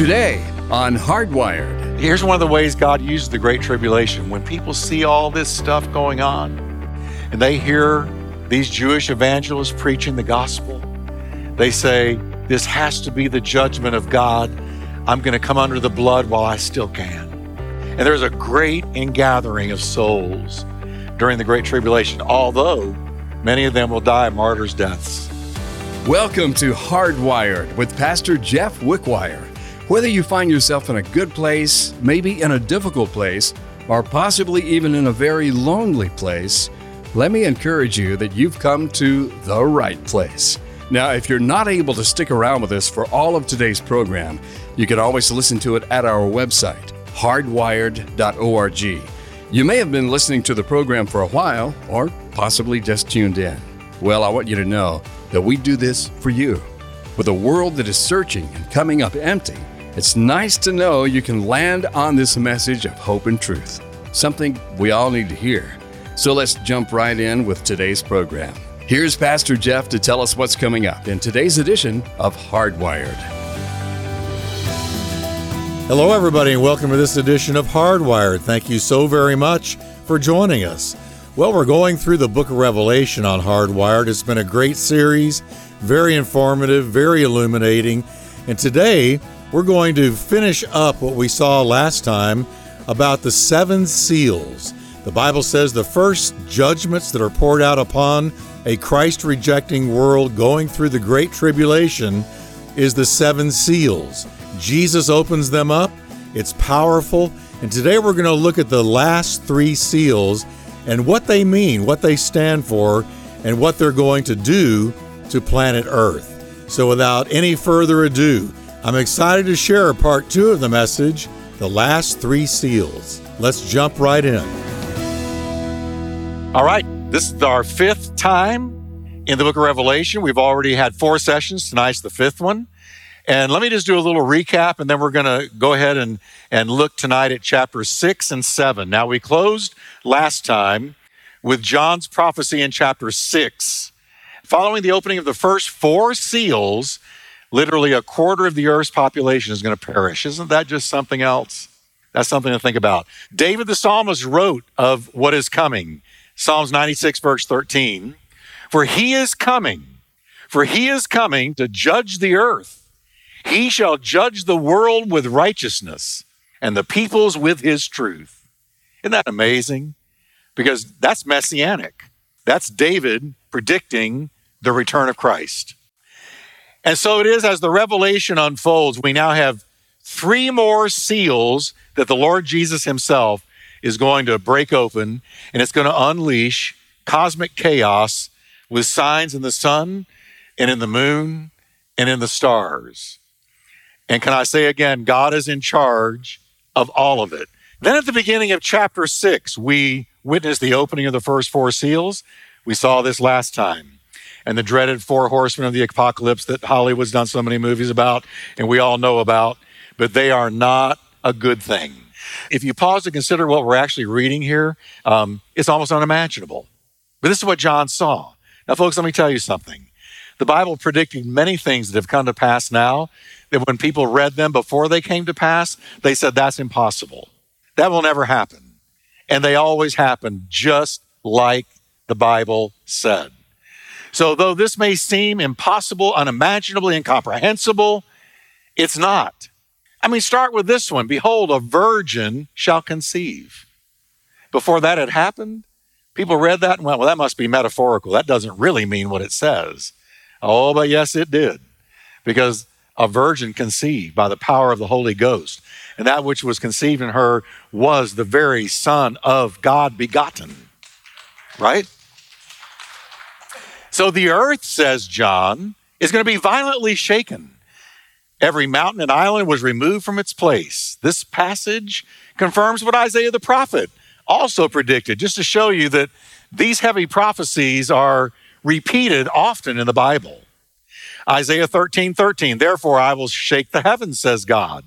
Today on Hardwired. Here's one of the ways God uses the Great Tribulation. When people see all this stuff going on and they hear these Jewish evangelists preaching the gospel, they say, This has to be the judgment of God. I'm going to come under the blood while I still can. And there's a great ingathering of souls during the Great Tribulation, although many of them will die martyrs' deaths. Welcome to Hardwired with Pastor Jeff Wickwire. Whether you find yourself in a good place, maybe in a difficult place, or possibly even in a very lonely place, let me encourage you that you've come to the right place. Now, if you're not able to stick around with us for all of today's program, you can always listen to it at our website, hardwired.org. You may have been listening to the program for a while, or possibly just tuned in. Well, I want you to know that we do this for you. With a world that is searching and coming up empty, it's nice to know you can land on this message of hope and truth, something we all need to hear. So let's jump right in with today's program. Here's Pastor Jeff to tell us what's coming up in today's edition of Hardwired. Hello, everybody, and welcome to this edition of Hardwired. Thank you so very much for joining us. Well, we're going through the book of Revelation on Hardwired. It's been a great series, very informative, very illuminating. And today, we're going to finish up what we saw last time about the seven seals. The Bible says the first judgments that are poured out upon a Christ rejecting world going through the Great Tribulation is the seven seals. Jesus opens them up, it's powerful. And today we're going to look at the last three seals and what they mean, what they stand for, and what they're going to do to planet Earth. So, without any further ado, I'm excited to share part two of the message The Last Three Seals. Let's jump right in. All right, this is our fifth time in the book of Revelation. We've already had four sessions. Tonight's the fifth one. And let me just do a little recap, and then we're going to go ahead and, and look tonight at chapters six and seven. Now, we closed last time with John's prophecy in chapter six. Following the opening of the first four seals, literally a quarter of the earth's population is going to perish. Isn't that just something else? That's something to think about. David the psalmist wrote of what is coming. Psalms 96, verse 13. For he is coming, for he is coming to judge the earth. He shall judge the world with righteousness and the peoples with his truth. Isn't that amazing? Because that's messianic. That's David predicting the return of Christ. And so it is as the revelation unfolds, we now have three more seals that the Lord Jesus himself is going to break open, and it's going to unleash cosmic chaos with signs in the sun and in the moon and in the stars. And can I say again, God is in charge of all of it. Then at the beginning of chapter six, we witnessed the opening of the first four seals. We saw this last time. And the dreaded four horsemen of the apocalypse that Hollywood's done so many movies about and we all know about, but they are not a good thing. If you pause to consider what we're actually reading here, um, it's almost unimaginable. But this is what John saw. Now, folks, let me tell you something. The Bible predicted many things that have come to pass now that when people read them before they came to pass, they said, that's impossible. That will never happen. And they always happen just like the Bible said. So, though this may seem impossible, unimaginably incomprehensible, it's not. I mean, start with this one Behold, a virgin shall conceive. Before that had happened, people read that and went, Well, that must be metaphorical. That doesn't really mean what it says. Oh, but yes, it did. Because a virgin conceived by the power of the Holy Ghost. And that which was conceived in her was the very Son of God begotten. Right? So the earth, says John, is going to be violently shaken. Every mountain and island was removed from its place. This passage confirms what Isaiah the prophet also predicted, just to show you that these heavy prophecies are repeated often in the Bible. Isaiah 13, 13, therefore I will shake the heavens, says God,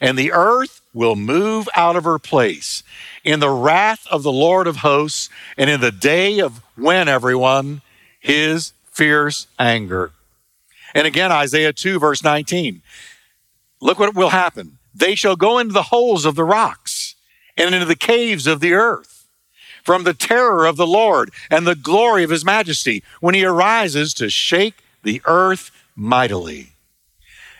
and the earth will move out of her place in the wrath of the Lord of hosts and in the day of when, everyone, his fierce anger. And again, Isaiah 2, verse 19. look what will happen. They shall go into the holes of the rocks and into the caves of the earth from the terror of the Lord and the glory of his majesty when he arises to shake the earth mightily.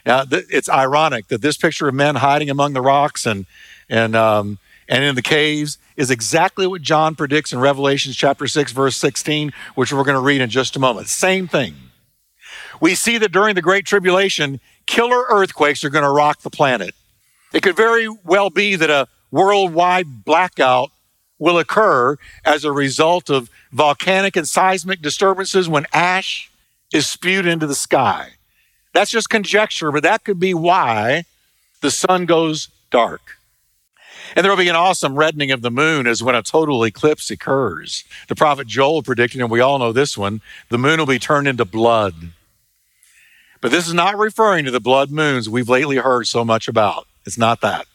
Now, it's ironic that this picture of men hiding among the rocks and, and, um, and in the caves is exactly what John predicts in Revelation chapter 6, verse 16, which we're going to read in just a moment. Same thing. We see that during the Great Tribulation, killer earthquakes are going to rock the planet. It could very well be that a worldwide blackout will occur as a result of volcanic and seismic disturbances when ash is spewed into the sky. That's just conjecture, but that could be why the sun goes dark. And there will be an awesome reddening of the moon as when a total eclipse occurs. The prophet Joel predicted, and we all know this one, the moon will be turned into blood. But this is not referring to the blood moons we've lately heard so much about. It's not that.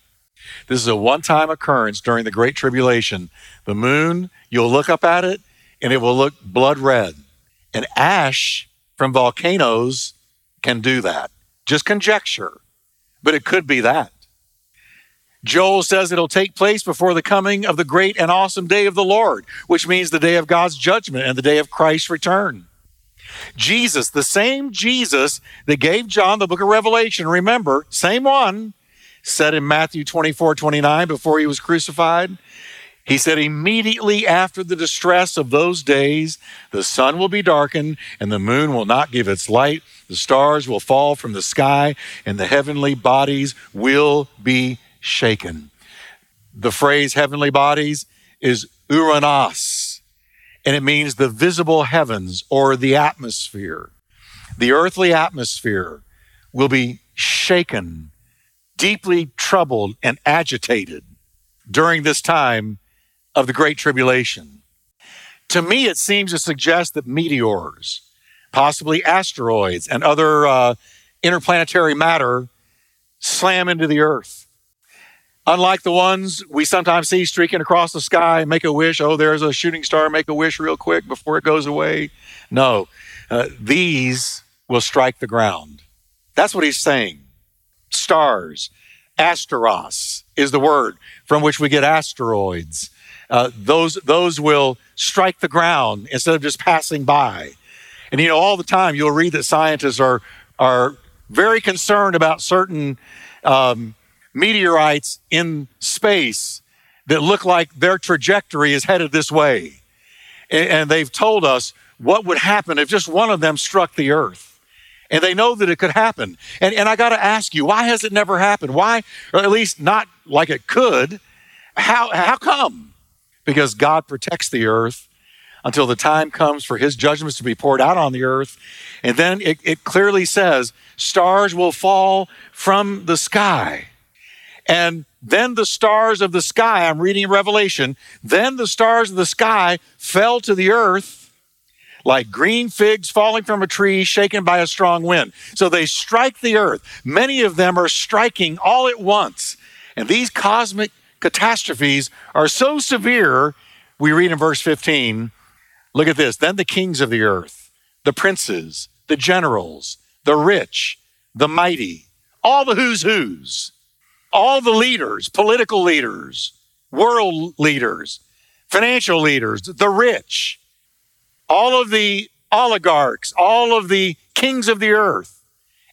This is a one time occurrence during the Great Tribulation. The moon, you'll look up at it, and it will look blood red. And ash from volcanoes can do that. Just conjecture, but it could be that. Joel says it'll take place before the coming of the great and awesome day of the Lord, which means the day of God's judgment and the day of Christ's return. Jesus, the same Jesus that gave John the book of Revelation, remember, same one, said in Matthew 24 29 before he was crucified, he said, immediately after the distress of those days, the sun will be darkened and the moon will not give its light. The stars will fall from the sky and the heavenly bodies will be shaken. The phrase heavenly bodies is uranos, and it means the visible heavens or the atmosphere. The earthly atmosphere will be shaken, deeply troubled, and agitated during this time of the Great Tribulation. To me, it seems to suggest that meteors, possibly asteroids, and other uh, interplanetary matter slam into the earth. Unlike the ones we sometimes see streaking across the sky, make a wish, oh, there's a shooting star, make a wish real quick before it goes away. No, uh, these will strike the ground. That's what he's saying. Stars, asteros is the word from which we get asteroids uh, those, those will strike the ground instead of just passing by. And you know, all the time you'll read that scientists are, are very concerned about certain um, meteorites in space that look like their trajectory is headed this way. And, they've told us what would happen if just one of them struck the earth. And they know that it could happen. And, and I got to ask you, why has it never happened? Why, or at least not like it could? How, how come? because God protects the earth until the time comes for his judgments to be poured out on the earth. And then it, it clearly says stars will fall from the sky. And then the stars of the sky, I'm reading Revelation, then the stars of the sky fell to the earth like green figs falling from a tree shaken by a strong wind. So they strike the earth. Many of them are striking all at once. And these cosmic catastrophes are so severe, we read in verse 15, look at this. Then the kings of the earth, the princes, the generals, the rich, the mighty, all the who's who's, all the leaders, political leaders, world leaders, financial leaders, the rich, all of the oligarchs, all of the kings of the earth.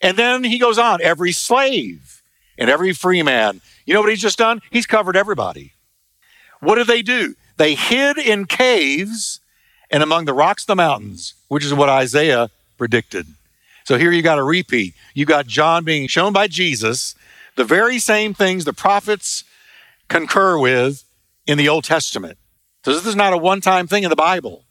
And then he goes on, every slave and every free man you know what he's just done? He's covered everybody. What did they do? They hid in caves and among the rocks of the mountains, which is what Isaiah predicted. So here you got a repeat. You got John being shown by Jesus the very same things the prophets concur with in the Old Testament. So this is not a one time thing in the Bible.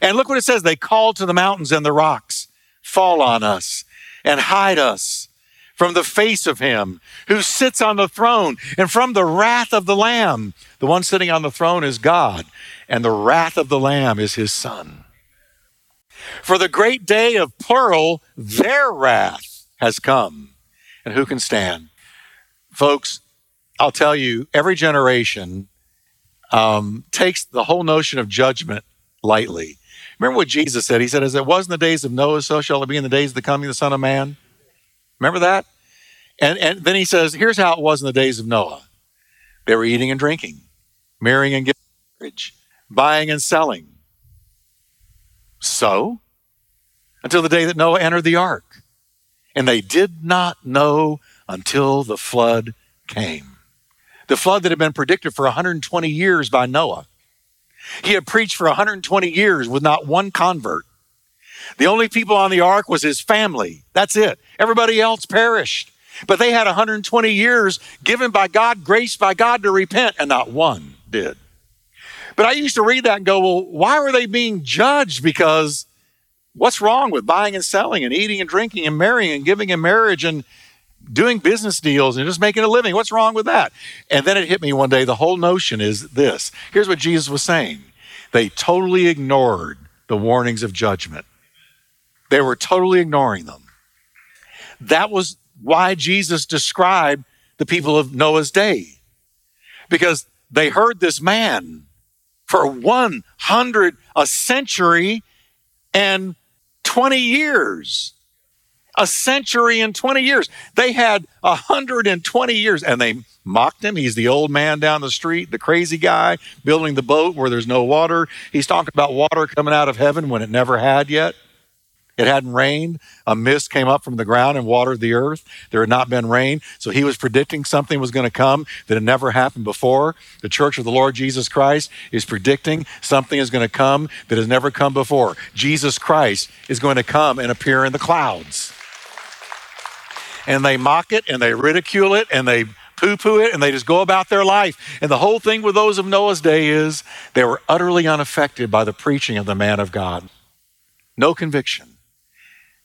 And look what it says they called to the mountains and the rocks, fall on us and hide us from the face of him who sits on the throne and from the wrath of the Lamb. The one sitting on the throne is God, and the wrath of the Lamb is his Son. For the great day of plural, their wrath has come. And who can stand? Folks, I'll tell you, every generation um, takes the whole notion of judgment lightly. Remember what Jesus said? He said, As it was in the days of Noah, so shall it be in the days of the coming of the Son of Man. Remember that? And, and then he says, here's how it was in the days of Noah. They were eating and drinking, marrying and giving marriage, buying and selling. So, until the day that Noah entered the ark. And they did not know until the flood came. The flood that had been predicted for 120 years by Noah. He had preached for 120 years with not one convert. The only people on the ark was his family. That's it. Everybody else perished. But they had 120 years given by God, grace by God to repent, and not one did. But I used to read that and go, well, why were they being judged? Because what's wrong with buying and selling and eating and drinking and marrying and giving in marriage and doing business deals and just making a living? What's wrong with that? And then it hit me one day the whole notion is this here's what Jesus was saying they totally ignored the warnings of judgment. They were totally ignoring them. That was why Jesus described the people of Noah's day. Because they heard this man for 100, a century and 20 years. A century and 20 years. They had 120 years and they mocked him. He's the old man down the street, the crazy guy building the boat where there's no water. He's talking about water coming out of heaven when it never had yet. It hadn't rained. A mist came up from the ground and watered the earth. There had not been rain. So he was predicting something was going to come that had never happened before. The church of the Lord Jesus Christ is predicting something is going to come that has never come before. Jesus Christ is going to come and appear in the clouds. And they mock it and they ridicule it and they poo poo it and they just go about their life. And the whole thing with those of Noah's day is they were utterly unaffected by the preaching of the man of God. No conviction.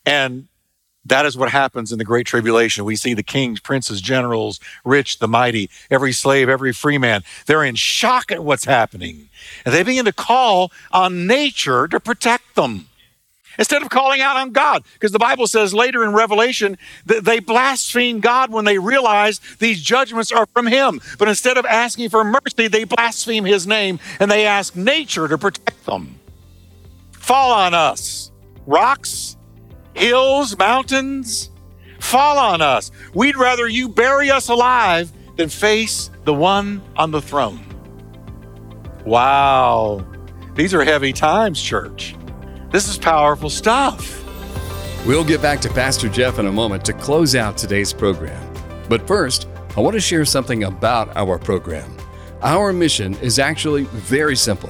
And that is what happens in the Great Tribulation. We see the kings, princes, generals, rich, the mighty, every slave, every free man. They're in shock at what's happening. And they begin to call on nature to protect them instead of calling out on God. Because the Bible says later in Revelation that they blaspheme God when they realize these judgments are from Him. But instead of asking for mercy, they blaspheme His name and they ask nature to protect them. Fall on us, rocks hills, mountains, fall on us. We'd rather you bury us alive than face the one on the throne. Wow. These are heavy times, church. This is powerful stuff. We'll get back to Pastor Jeff in a moment to close out today's program. But first, I want to share something about our program. Our mission is actually very simple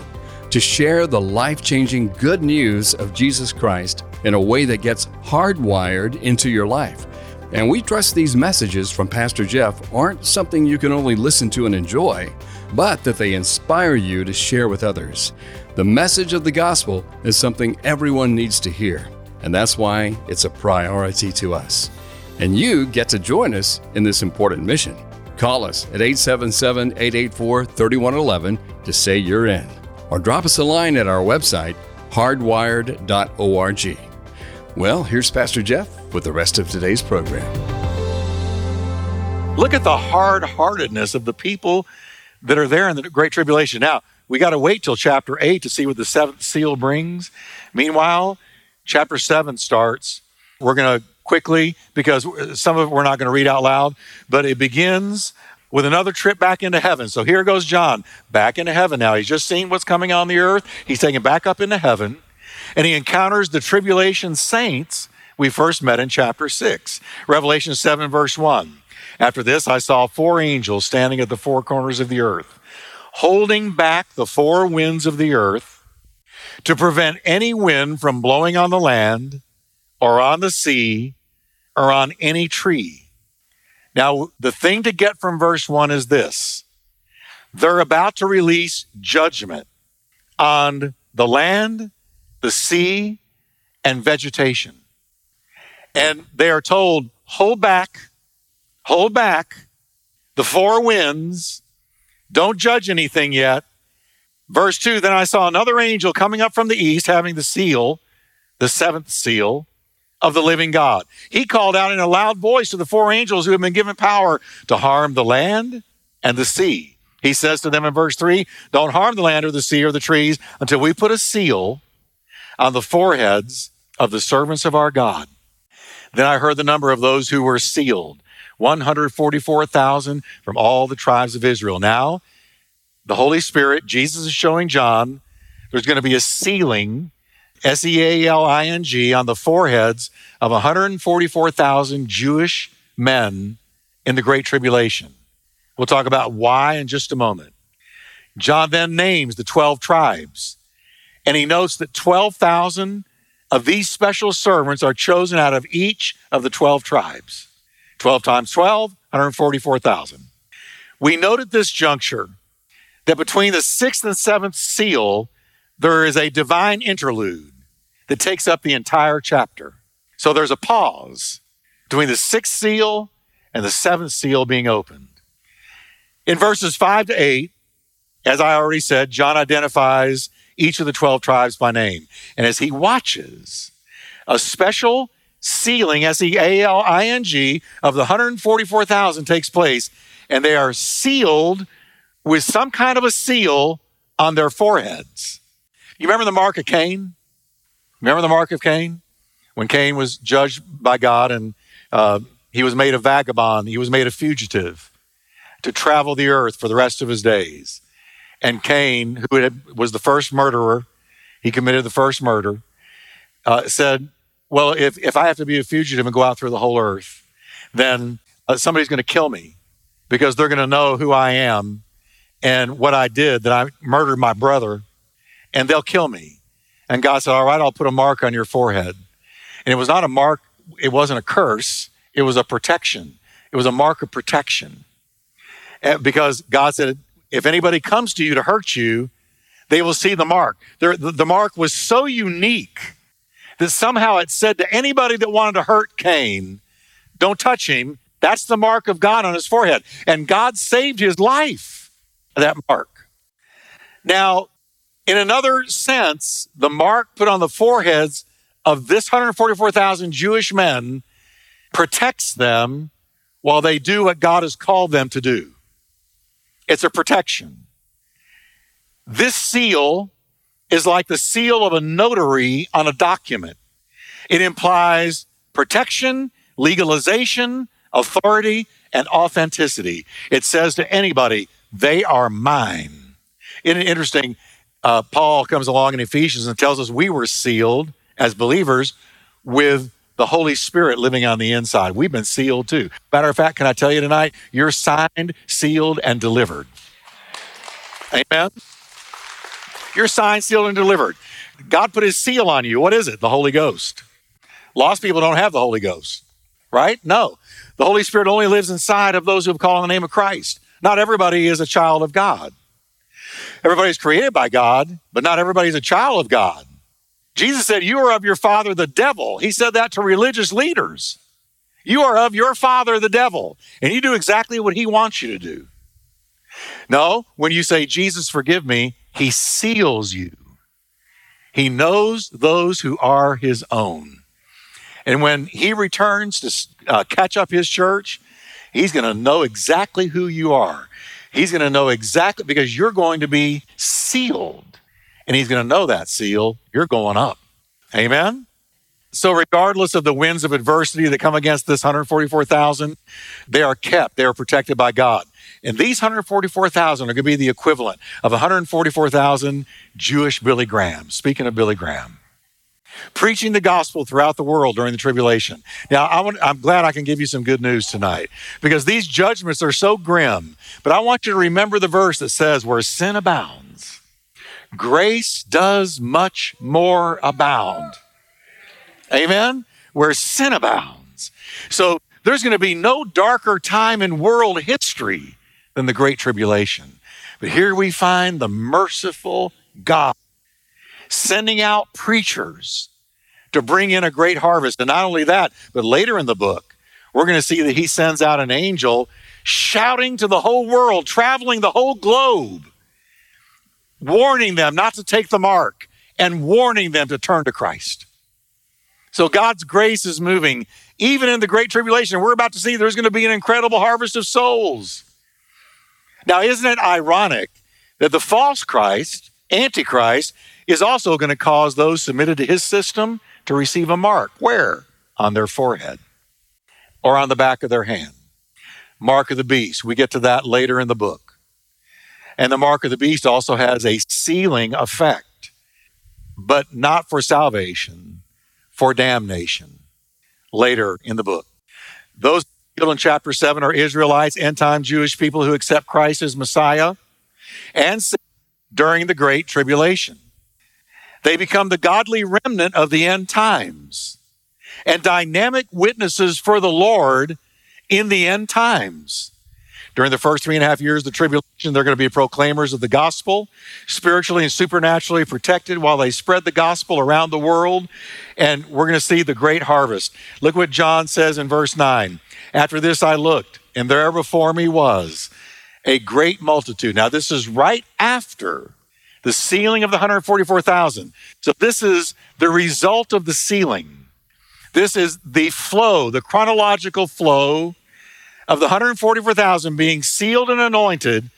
to share the life changing good news of Jesus Christ in a way that gets hardwired into your life. And we trust these messages from Pastor Jeff aren't something you can only listen to and enjoy, but that they inspire you to share with others. The message of the gospel is something everyone needs to hear, and that's why it's a priority to us. And you get to join us in this important mission. Call us at 877 884 3111 to say you're in, or drop us a line at our website, hardwired.org. Well, here's Pastor Jeff with the rest of today's program. Look at the hard heartedness of the people that are there in the Great Tribulation. Now, we got to wait till chapter 8 to see what the seventh seal brings. Meanwhile, chapter 7 starts. We're going to quickly, because some of it we're not going to read out loud, but it begins with another trip back into heaven. So here goes John back into heaven now. He's just seen what's coming on the earth, he's taken back up into heaven and he encounters the tribulation saints we first met in chapter 6. Revelation 7, verse 1. After this, I saw four angels standing at the four corners of the earth, holding back the four winds of the earth to prevent any wind from blowing on the land or on the sea or on any tree. Now, the thing to get from verse 1 is this they're about to release judgment on the land the sea, and vegetation. And they are told, hold back, hold back the four winds, don't judge anything yet. Verse 2 Then I saw another angel coming up from the east, having the seal, the seventh seal of the living God. He called out in a loud voice to the four angels who had been given power to harm the land and the sea. He says to them in verse 3 Don't harm the land or the sea or the trees until we put a seal on the foreheads of the servants of our God. Then I heard the number of those who were sealed 144,000 from all the tribes of Israel. Now, the Holy Spirit, Jesus is showing John, there's going to be a sealing, S E A L I N G, on the foreheads of 144,000 Jewish men in the Great Tribulation. We'll talk about why in just a moment. John then names the 12 tribes, and he notes that 12,000 of these special servants are chosen out of each of the 12 tribes. 12 times 12, 144,000. We note at this juncture that between the sixth and seventh seal, there is a divine interlude that takes up the entire chapter. So there's a pause between the sixth seal and the seventh seal being opened. In verses five to eight, as I already said, John identifies each of the 12 tribes by name. And as he watches, a special sealing, S E A L I N G, of the 144,000 takes place, and they are sealed with some kind of a seal on their foreheads. You remember the mark of Cain? Remember the mark of Cain? When Cain was judged by God and uh, he was made a vagabond, he was made a fugitive to travel the earth for the rest of his days. And Cain, who had, was the first murderer, he committed the first murder, uh, said, Well, if, if I have to be a fugitive and go out through the whole earth, then uh, somebody's going to kill me because they're going to know who I am and what I did, that I murdered my brother, and they'll kill me. And God said, All right, I'll put a mark on your forehead. And it was not a mark, it wasn't a curse, it was a protection. It was a mark of protection. And because God said, if anybody comes to you to hurt you, they will see the mark. The, mark was so unique that somehow it said to anybody that wanted to hurt Cain, don't touch him. That's the mark of God on his forehead. And God saved his life, that mark. Now, in another sense, the mark put on the foreheads of this 144,000 Jewish men protects them while they do what God has called them to do. It's a protection. This seal is like the seal of a notary on a document. It implies protection, legalization, authority, and authenticity. It says to anybody, they are mine. Isn't it interesting? Uh, Paul comes along in Ephesians and tells us we were sealed as believers with the Holy Spirit living on the inside. We've been sealed too. Matter of fact, can I tell you tonight, you're signed, sealed, and delivered. Amen. You're signed, sealed, and delivered. God put his seal on you. What is it? The Holy Ghost. Lost people don't have the Holy Ghost, right? No. The Holy Spirit only lives inside of those who have called on the name of Christ. Not everybody is a child of God. Everybody's created by God, but not everybody's a child of God. Jesus said, You are of your father, the devil. He said that to religious leaders. You are of your father, the devil, and you do exactly what he wants you to do. No, when you say, Jesus, forgive me, he seals you. He knows those who are his own. And when he returns to uh, catch up his church, he's going to know exactly who you are. He's going to know exactly because you're going to be sealed and he's going to know that seal, you're going up. Amen? So, regardless of the winds of adversity that come against this 144,000, they are kept, they are protected by God. And these 144,000 are going to be the equivalent of 144,000 Jewish Billy Graham. Speaking of Billy Graham, preaching the gospel throughout the world during the tribulation. Now, I am glad I can give you some good news tonight because these judgments are so grim. But I want you to remember the verse that says, Where sin abounds, grace does much more abound. Amen? Where sin abounds. So there's going to be no darker time in world history than the Great Tribulation. But here we find the merciful God sending out preachers to bring in a great harvest. And not only that, but later in the book, we're going to see that he sends out an angel shouting to the whole world, traveling the whole globe warning them not to take the mark and warning them to turn to Christ. So God's grace is moving even in the great tribulation. We're about to see there's going to be an incredible harvest of souls. Now, isn't it ironic that the false Christ, Antichrist, is also going to cause those submitted to his system to receive a mark? Where? On their forehead or on the back of their hand. mark of the beast. We get to that later in the book. And the mark of the beast also has a sealing effect, but not for salvation, for damnation later in the book. Those in chapter 7 are Israelites, end time Jewish people who accept Christ as Messiah and during the Great Tribulation. They become the godly remnant of the end times and dynamic witnesses for the Lord in the end times. During the first three and a half years of the tribulation, they're going to be proclaimers of the gospel, spiritually and supernaturally protected while they spread the gospel around the world. And we're going to see the great harvest. Look what John says in verse 9. After this I looked, and there before me was a great multitude. Now, this is right after the sealing of the 144,000. So, this is the result of the sealing. This is the flow, the chronological flow of the 144,000 being sealed and anointed.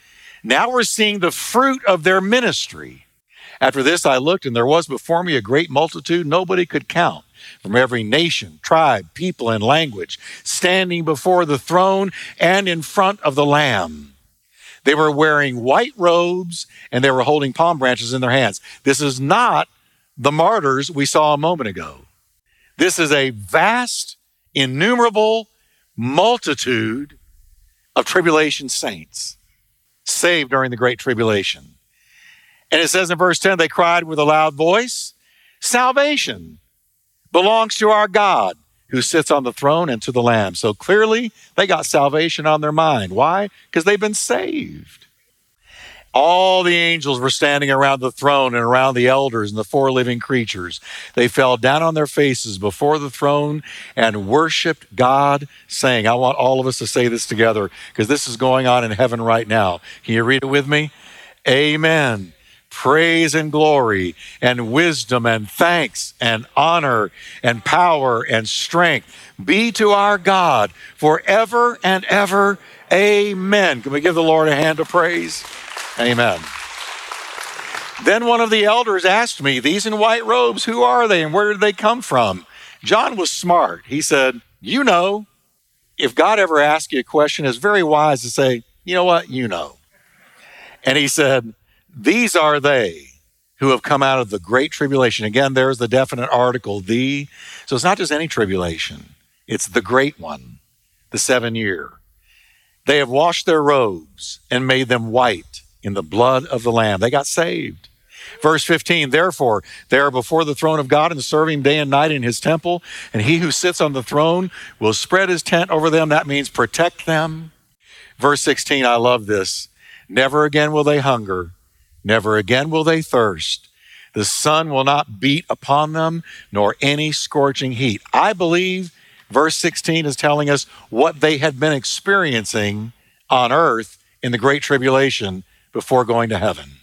Now we're seeing the fruit of their ministry. After this, I looked, and there was before me a great multitude nobody could count from every nation, tribe, people, and language, standing before the throne and in front of the Lamb. They were wearing white robes and they were holding palm branches in their hands. This is not the martyrs we saw a moment ago. This is a vast, innumerable multitude of tribulation saints saved during the Great Tribulation. And it says in verse 10 they cried with a loud voice, Salvation belongs to our God who sits on the throne and to the Lamb. So clearly, they got salvation on their mind. Why? Because they've been saved. All the angels were standing around the throne and around the elders and the four living creatures. They fell down on their faces before the throne and worshiped God, saying, I want all of us to say this together because this is going on in heaven right now. Can you read it with me? Amen praise and glory and wisdom and thanks and honor and power and strength be to our God forever and ever. Amen. Can we give the Lord a hand of praise? Amen. Then one of the elders asked me, These in white robes, who are they and where did they come from? John was smart. He said, You know, if God ever asks you a question, it's very wise to say, You know what? You know. And he said, these are they who have come out of the great tribulation. Again, there's the definite article, the. So it's not just any tribulation, it's the great one, the seven year. They have washed their robes and made them white in the blood of the Lamb. They got saved. Verse 15, therefore, they are before the throne of God and serve him day and night in his temple, and he who sits on the throne will spread his tent over them. That means protect them. Verse 16, I love this. Never again will they hunger Never again will they thirst. The sun will not beat upon them, nor any scorching heat. I believe verse 16 is telling us what they had been experiencing on earth in the Great Tribulation before going to heaven.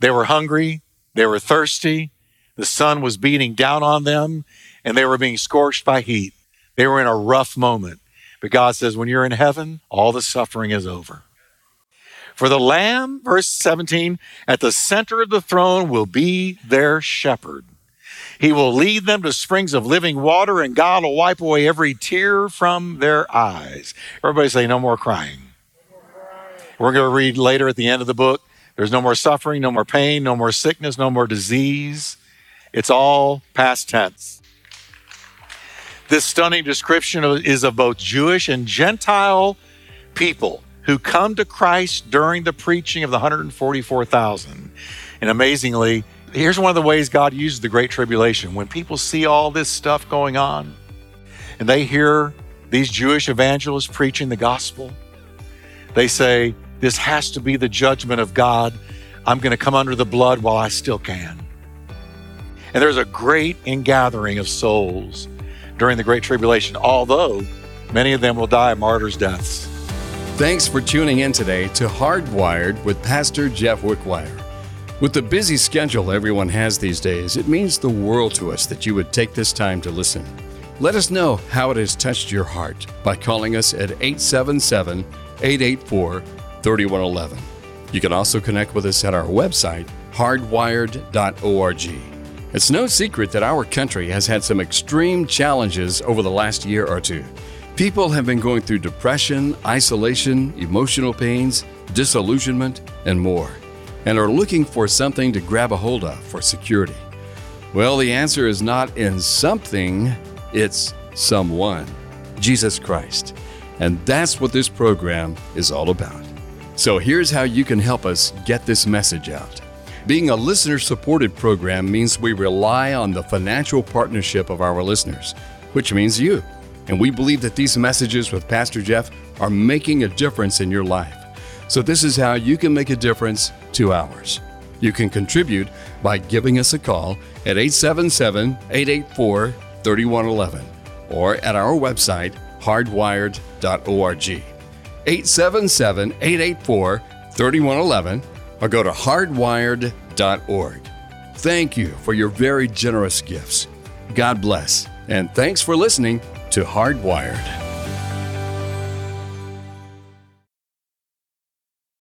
They were hungry, they were thirsty, the sun was beating down on them, and they were being scorched by heat. They were in a rough moment. But God says, when you're in heaven, all the suffering is over. For the Lamb, verse 17, at the center of the throne will be their shepherd. He will lead them to springs of living water, and God will wipe away every tear from their eyes. Everybody say, No more crying. We're going to read later at the end of the book. There's no more suffering, no more pain, no more sickness, no more disease. It's all past tense. This stunning description is of both Jewish and Gentile people who come to Christ during the preaching of the 144,000. And amazingly, here's one of the ways God uses the Great Tribulation. When people see all this stuff going on and they hear these Jewish evangelists preaching the gospel, they say, This has to be the judgment of God. I'm going to come under the blood while I still can. And there's a great ingathering of souls during the Great Tribulation, although many of them will die martyrs' deaths. Thanks for tuning in today to Hardwired with Pastor Jeff Wickwire. With the busy schedule everyone has these days, it means the world to us that you would take this time to listen. Let us know how it has touched your heart by calling us at 877 884 3111. You can also connect with us at our website, hardwired.org. It's no secret that our country has had some extreme challenges over the last year or two. People have been going through depression, isolation, emotional pains, disillusionment, and more, and are looking for something to grab a hold of for security. Well, the answer is not in something, it's someone Jesus Christ. And that's what this program is all about. So here's how you can help us get this message out. Being a listener supported program means we rely on the financial partnership of our listeners, which means you. And we believe that these messages with Pastor Jeff are making a difference in your life. So this is how you can make a difference to ours. You can contribute by giving us a call at 877 884 3111 or at our website, hardwired.org. 877 884 3111 or go to hardwired.org. Thank you for your very generous gifts. God bless, and thanks for listening to Hardwired.